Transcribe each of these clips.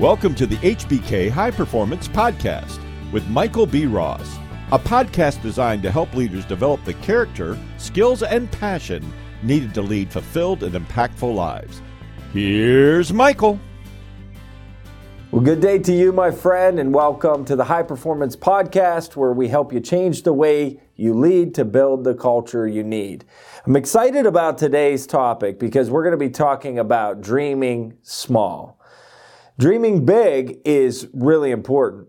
Welcome to the HBK High Performance Podcast with Michael B. Ross, a podcast designed to help leaders develop the character, skills, and passion needed to lead fulfilled and impactful lives. Here's Michael. Well, good day to you, my friend, and welcome to the High Performance Podcast, where we help you change the way you lead to build the culture you need. I'm excited about today's topic because we're going to be talking about dreaming small. Dreaming big is really important.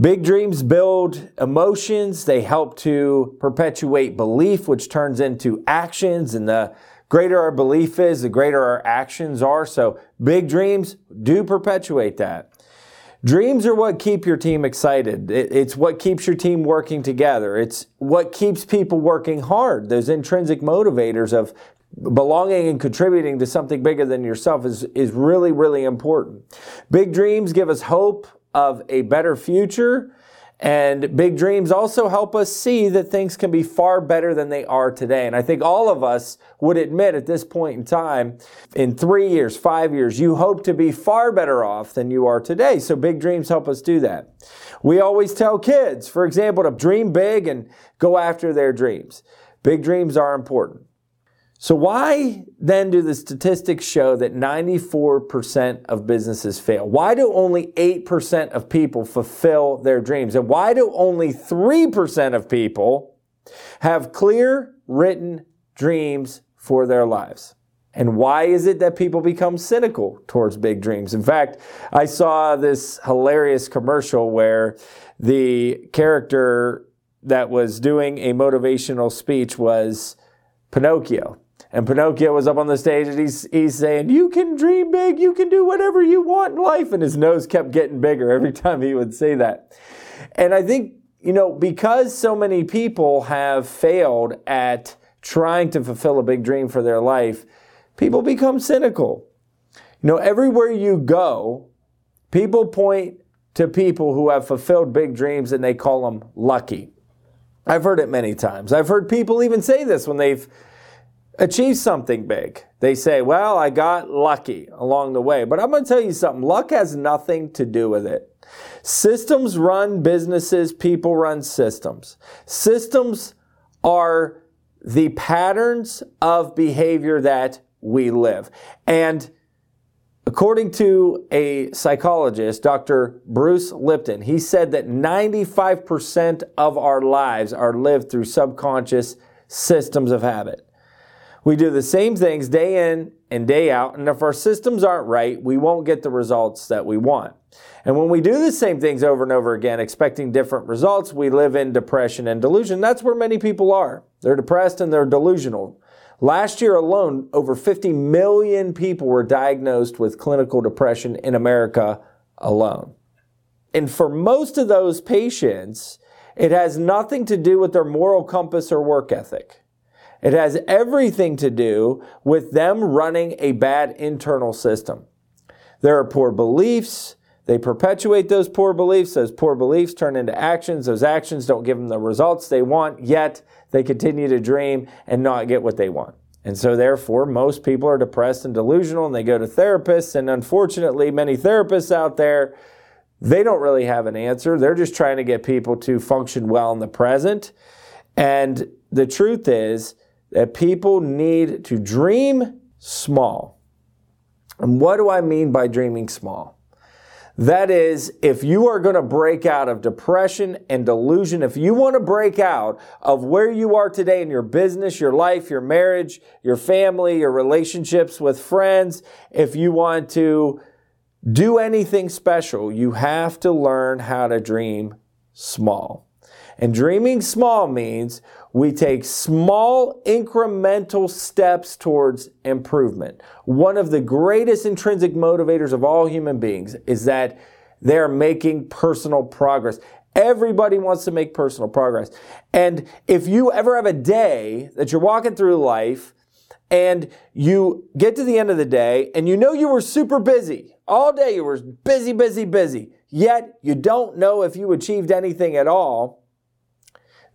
Big dreams build emotions. They help to perpetuate belief, which turns into actions. And the greater our belief is, the greater our actions are. So big dreams do perpetuate that. Dreams are what keep your team excited. It's what keeps your team working together. It's what keeps people working hard. Those intrinsic motivators of belonging and contributing to something bigger than yourself is, is really, really important. Big dreams give us hope of a better future. And big dreams also help us see that things can be far better than they are today. And I think all of us would admit at this point in time, in three years, five years, you hope to be far better off than you are today. So big dreams help us do that. We always tell kids, for example, to dream big and go after their dreams. Big dreams are important. So, why then do the statistics show that 94% of businesses fail? Why do only 8% of people fulfill their dreams? And why do only 3% of people have clear written dreams for their lives? And why is it that people become cynical towards big dreams? In fact, I saw this hilarious commercial where the character that was doing a motivational speech was Pinocchio. And Pinocchio was up on the stage and he's, he's saying, You can dream big, you can do whatever you want in life. And his nose kept getting bigger every time he would say that. And I think, you know, because so many people have failed at trying to fulfill a big dream for their life, people become cynical. You know, everywhere you go, people point to people who have fulfilled big dreams and they call them lucky. I've heard it many times. I've heard people even say this when they've achieve something big. They say, well, I got lucky along the way. But I'm going to tell you something luck has nothing to do with it. Systems run businesses, people run systems. Systems are the patterns of behavior that we live. And according to a psychologist, Dr. Bruce Lipton, he said that 95% of our lives are lived through subconscious systems of habit. We do the same things day in and day out, and if our systems aren't right, we won't get the results that we want. And when we do the same things over and over again, expecting different results, we live in depression and delusion. That's where many people are. They're depressed and they're delusional. Last year alone, over 50 million people were diagnosed with clinical depression in America alone. And for most of those patients, it has nothing to do with their moral compass or work ethic. It has everything to do with them running a bad internal system. There are poor beliefs. They perpetuate those poor beliefs. Those poor beliefs turn into actions. Those actions don't give them the results they want, yet they continue to dream and not get what they want. And so, therefore, most people are depressed and delusional and they go to therapists. And unfortunately, many therapists out there, they don't really have an answer. They're just trying to get people to function well in the present. And the truth is, that people need to dream small. And what do I mean by dreaming small? That is, if you are going to break out of depression and delusion, if you want to break out of where you are today in your business, your life, your marriage, your family, your relationships with friends, if you want to do anything special, you have to learn how to dream small. And dreaming small means we take small incremental steps towards improvement. One of the greatest intrinsic motivators of all human beings is that they're making personal progress. Everybody wants to make personal progress. And if you ever have a day that you're walking through life and you get to the end of the day and you know you were super busy, all day you were busy, busy, busy, yet you don't know if you achieved anything at all,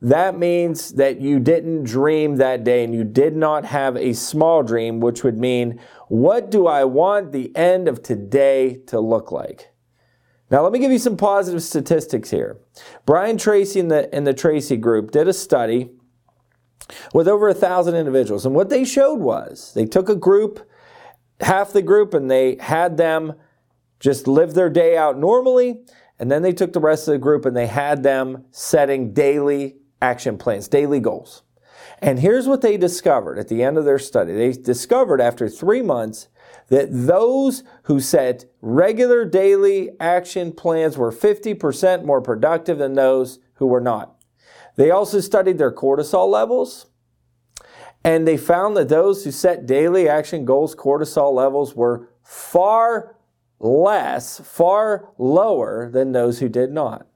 that means that you didn't dream that day and you did not have a small dream, which would mean What do I want the end of today to look like? Now, let me give you some positive statistics here. Brian Tracy and the, and the Tracy group did a study with over a thousand individuals. And what they showed was they took a group, half the group, and they had them just live their day out normally. And then they took the rest of the group and they had them setting daily action plans, daily goals. And here's what they discovered at the end of their study. They discovered after three months that those who set regular daily action plans were 50% more productive than those who were not. They also studied their cortisol levels, and they found that those who set daily action goals, cortisol levels were far less, far lower than those who did not.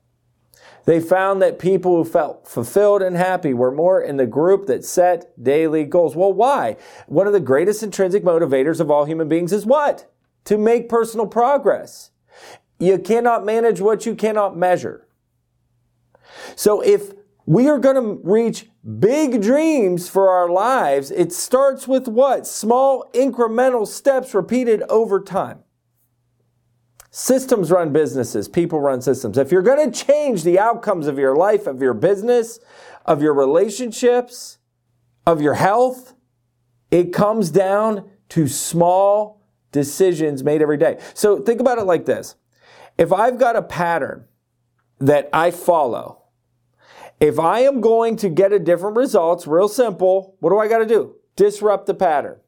They found that people who felt fulfilled and happy were more in the group that set daily goals. Well, why? One of the greatest intrinsic motivators of all human beings is what? To make personal progress. You cannot manage what you cannot measure. So if we are going to reach big dreams for our lives, it starts with what? Small incremental steps repeated over time. Systems run businesses, people run systems. If you're going to change the outcomes of your life, of your business, of your relationships, of your health, it comes down to small decisions made every day. So think about it like this. If I've got a pattern that I follow, if I am going to get a different results, real simple, what do I got to do? Disrupt the pattern.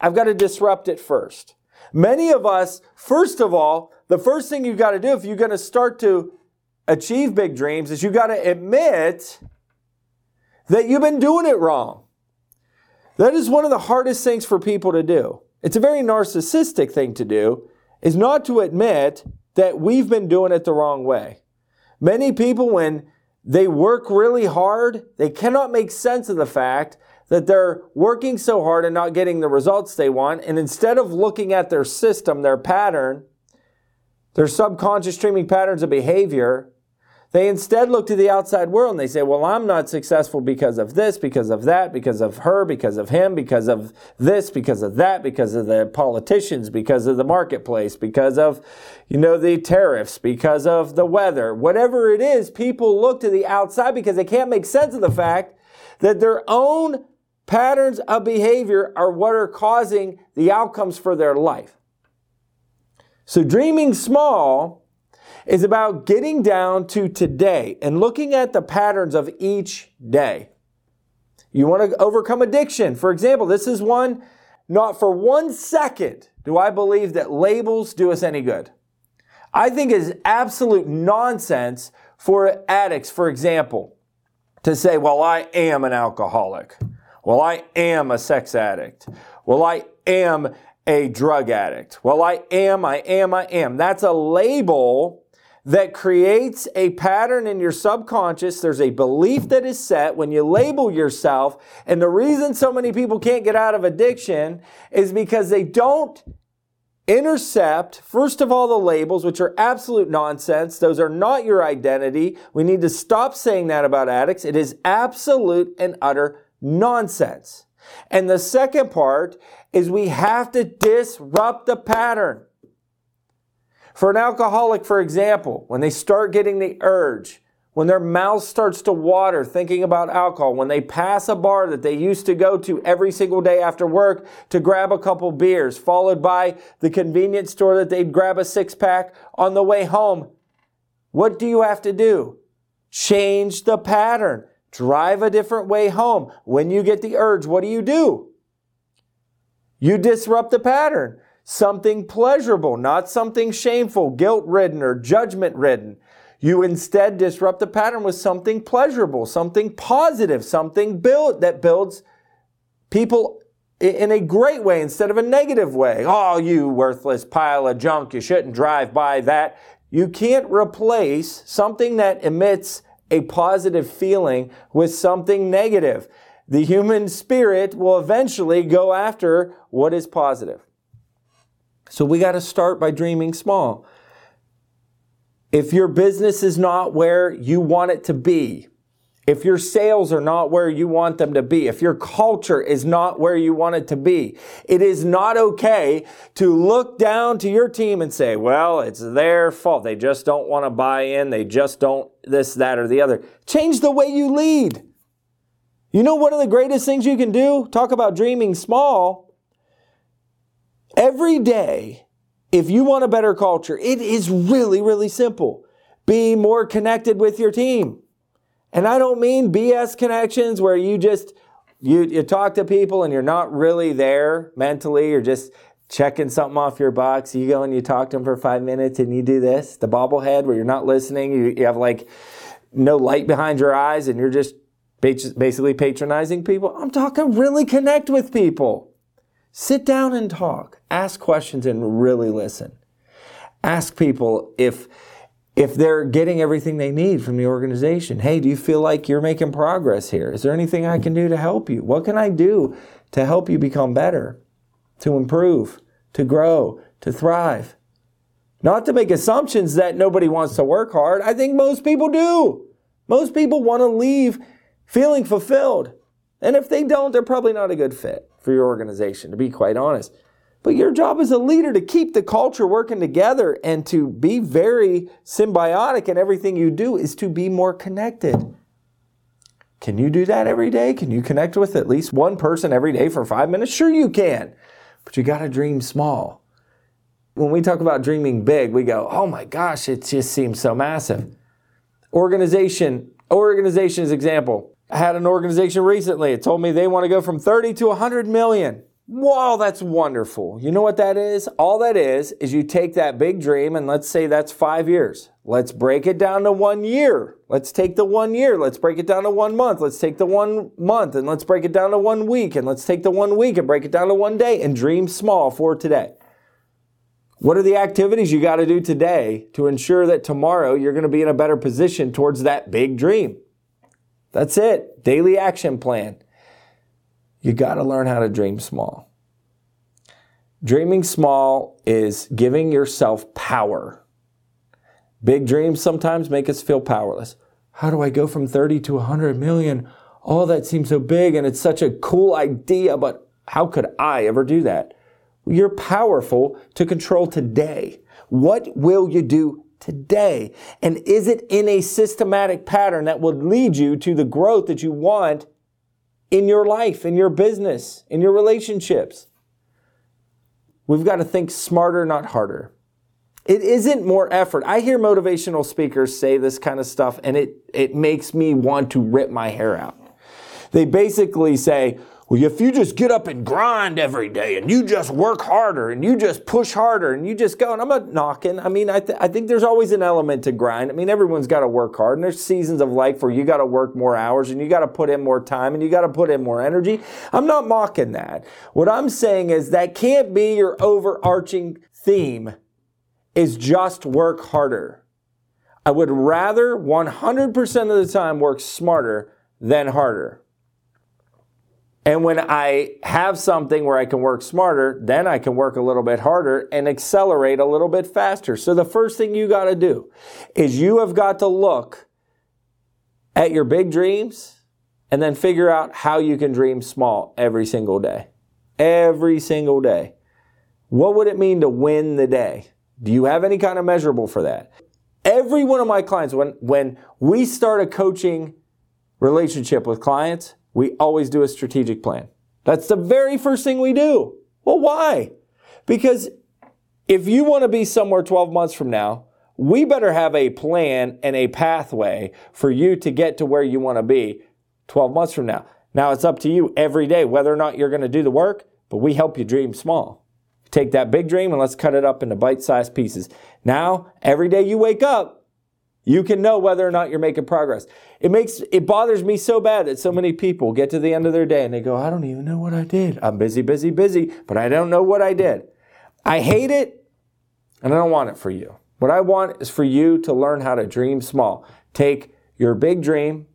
I've got to disrupt it first. Many of us, first of all, the first thing you've got to do if you're going to start to achieve big dreams is you've got to admit that you've been doing it wrong. That is one of the hardest things for people to do. It's a very narcissistic thing to do, is not to admit that we've been doing it the wrong way. Many people, when they work really hard, they cannot make sense of the fact that they're working so hard and not getting the results they want. And instead of looking at their system, their pattern, their subconscious streaming patterns of behavior, they instead look to the outside world and they say, well, I'm not successful because of this, because of that, because of her, because of him, because of this, because of that, because of the politicians, because of the marketplace, because of, you know, the tariffs, because of the weather. Whatever it is, people look to the outside because they can't make sense of the fact that their own Patterns of behavior are what are causing the outcomes for their life. So dreaming small is about getting down to today and looking at the patterns of each day. You want to overcome addiction. For example, this is one, not for one second do I believe that labels do us any good. I think it is absolute nonsense for addicts, for example, to say, well, I am an alcoholic. Well, I am a sex addict. Well, I am a drug addict. Well, I am, I am, I am. That's a label that creates a pattern in your subconscious. There's a belief that is set when you label yourself. And the reason so many people can't get out of addiction is because they don't intercept, first of all, the labels, which are absolute nonsense. Those are not your identity. We need to stop saying that about addicts. It is absolute and utter nonsense. And the second part is we have to disrupt the pattern. For an alcoholic, for example, when they start getting the urge, when their mouth starts to water thinking about alcohol, when they pass a bar that they used to go to every single day after work to grab a couple beers, followed by the convenience store that they'd grab a six pack on the way home, what do you have to do? Change the pattern. Drive a different way home. When you get the urge, what do you do? You disrupt the pattern. Something pleasurable, not something shameful, guilt ridden, or judgment ridden. You instead disrupt the pattern with something pleasurable, something positive, something build, that builds people in a great way instead of a negative way. Oh, you worthless pile of junk. You shouldn't drive by that. You can't replace something that emits a positive feeling with something negative. The human spirit will eventually go after what is positive. So we got to start by dreaming small. If your business is not where you want it to be, if your sales are not where you want them to be, if your culture is not where you want it to be, it is not okay to look down to your team and say, well, it's their fault. They just don't want to buy in. They just don't this, that, or the other. Change the way you lead. You know, one of the greatest things you can do? Talk about dreaming small. Every day, if you want a better culture, it is really, really simple. Be more connected with your team. And I don't mean BS connections where you just you, you talk to people and you're not really there mentally. You're just checking something off your box. You go and you talk to them for five minutes and you do this. The bobblehead where you're not listening. You, you have like no light behind your eyes and you're just basically patronizing people. I'm talking really connect with people. Sit down and talk. Ask questions and really listen. Ask people if if they're getting everything they need from the organization. Hey, do you feel like you're making progress here? Is there anything I can do to help you? What can I do to help you become better, to improve, to grow, to thrive? Not to make assumptions that nobody wants to work hard. I think most people do. Most people want to leave feeling fulfilled. And if they don't, they're probably not a good fit for your organization, to be quite honest. But your job as a leader to keep the culture working together and to be very symbiotic in everything you do is to be more connected. Can you do that every day? Can you connect with at least one person every day for five minutes? Sure, you can. But you got to dream small. When we talk about dreaming big, we go, oh my gosh, it just seems so massive. Organization, organization's example. I had an organization recently. It told me they want to go from 30 to 100 million. Wow, that's wonderful. You know what that is? All that is, is you take that big dream and let's say that's five years. Let's break it down to one year. Let's take the one year. Let's break it down to one month. Let's take the one month and let's break it down to one week. And let's take the one week and break it down to one day and dream small for today. What are the activities you got to do today to ensure that tomorrow you're going to be in a better position towards that big dream? That's it. Daily action plan. You got to learn how to dream small. Dreaming small is giving yourself power. Big dreams sometimes make us feel powerless. How do I go from 30 to 100 million? Oh, that seems so big and it's such a cool idea, but how could I ever do that? You're powerful to control today. What will you do today? And is it in a systematic pattern that will lead you to the growth that you want in your life, in your business, in your relationships. We've got to think smarter, not harder. It isn't more effort. I hear motivational speakers say this kind of stuff and it, it makes me want to rip my hair out. They basically say, well, if you just get up and grind every day and you just work harder and you just push harder and you just go, and I'm not knocking. I mean, I, th- I think there's always an element to grind. I mean, everyone's got to work hard and there's seasons of life where you got to work more hours and you got to put in more time and you got to put in more energy. I'm not mocking that. What I'm saying is that can't be your overarching theme is just work harder. I would rather 100% of the time work smarter than harder. And when I have something where I can work smarter, then I can work a little bit harder and accelerate a little bit faster. So the first thing you got to do is you have got to look at your big dreams and then figure out how you can dream small every single day. Every single day. What would it mean to win the day? Do you have any kind of measurable for that? Every one of my clients, when, when we start a coaching relationship with clients, we always do a strategic plan. That's the very first thing we do. Well, why? Because if you want to be somewhere 12 months from now, we better have a plan and a pathway for you to get to where you want to be 12 months from now. Now it's up to you every day whether or not you're going to do the work, but we help you dream small. Take that big dream and let's cut it up into bite sized pieces. Now, every day you wake up, you can know whether or not you're making progress. It makes it bothers me so bad that so many people get to the end of their day and they go, I don't even know what I did. I'm busy, busy, busy, but I don't know what I did. I hate it and I don't want it for you. What I want is for you to learn how to dream small. Take your big dream,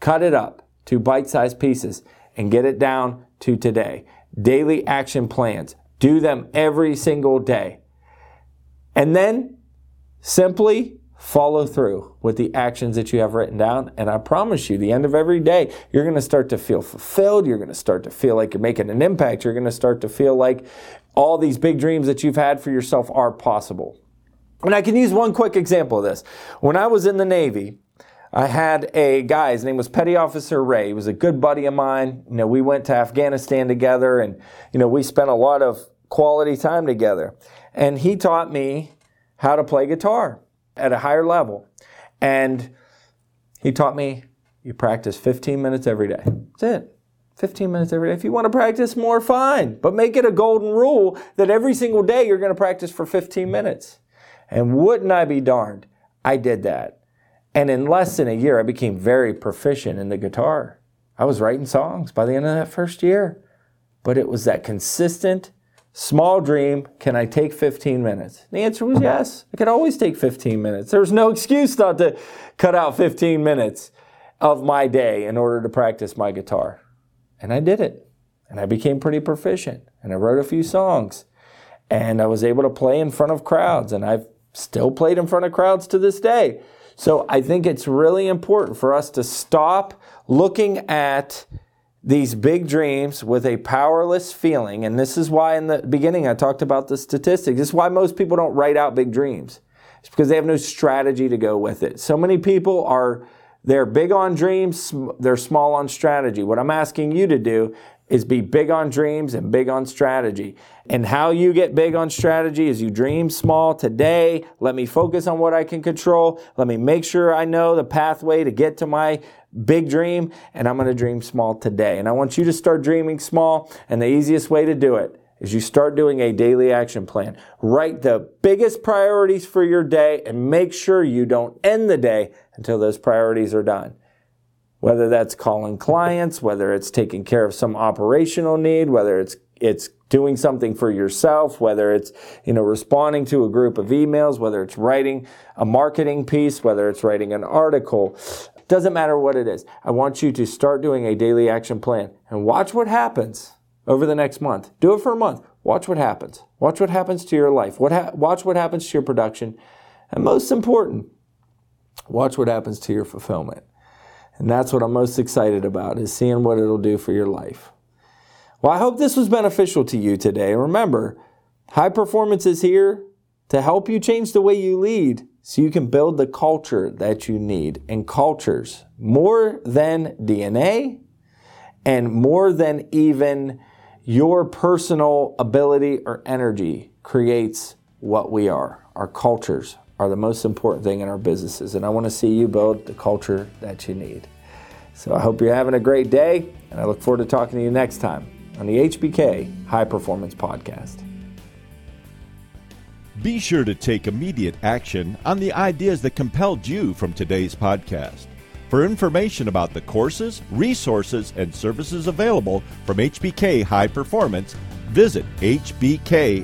cut it up to bite-sized pieces and get it down to today. Daily action plans. Do them every single day. And then simply follow through with the actions that you have written down. And I promise you, the end of every day, you're going to start to feel fulfilled. You're going to start to feel like you're making an impact. You're going to start to feel like all these big dreams that you've had for yourself are possible. And I can use one quick example of this. When I was in the Navy, I had a guy, his name was Petty Officer Ray. He was a good buddy of mine. You know, we went to Afghanistan together and, you know, we spent a lot of quality time together. And he taught me how to play guitar at a higher level. And he taught me you practice 15 minutes every day. That's it. 15 minutes every day. If you want to practice more, fine. But make it a golden rule that every single day you're going to practice for 15 minutes. And wouldn't I be darned? I did that. And in less than a year, I became very proficient in the guitar. I was writing songs by the end of that first year. But it was that consistent Small dream, can I take 15 minutes? The answer was yes. I could always take 15 minutes. There was no excuse not to cut out 15 minutes of my day in order to practice my guitar. And I did it. And I became pretty proficient. And I wrote a few songs. And I was able to play in front of crowds. And I've still played in front of crowds to this day. So I think it's really important for us to stop looking at these big dreams with a powerless feeling. And this is why in the beginning I talked about the statistics. This is why most people don't write out big dreams. It's because they have no strategy to go with it. So many people are, they're big on dreams, they're small on strategy. What I'm asking you to do is be big on dreams and big on strategy. And how you get big on strategy is you dream small today. Let me focus on what I can control. Let me make sure I know the pathway to get to my big dream. And I'm going to dream small today. And I want you to start dreaming small. And the easiest way to do it is you start doing a daily action plan. Write the biggest priorities for your day and make sure you don't end the day until those priorities are done whether that's calling clients, whether it's taking care of some operational need, whether it's it's doing something for yourself, whether it's you know responding to a group of emails, whether it's writing a marketing piece, whether it's writing an article, doesn't matter what it is. I want you to start doing a daily action plan and watch what happens over the next month. Do it for a month. Watch what happens. Watch what happens to your life. What ha- watch what happens to your production, and most important, watch what happens to your fulfillment. And that's what I'm most excited about is seeing what it'll do for your life. Well, I hope this was beneficial to you today. Remember, high performance is here to help you change the way you lead so you can build the culture that you need. And cultures, more than DNA and more than even your personal ability or energy, creates what we are. Our cultures are the most important thing in our businesses. And I want to see you build the culture that you need. So I hope you're having a great day, and I look forward to talking to you next time on the HBK High Performance Podcast. Be sure to take immediate action on the ideas that compelled you from today's podcast. For information about the courses, resources, and services available from HBK High Performance, visit hbkln.com.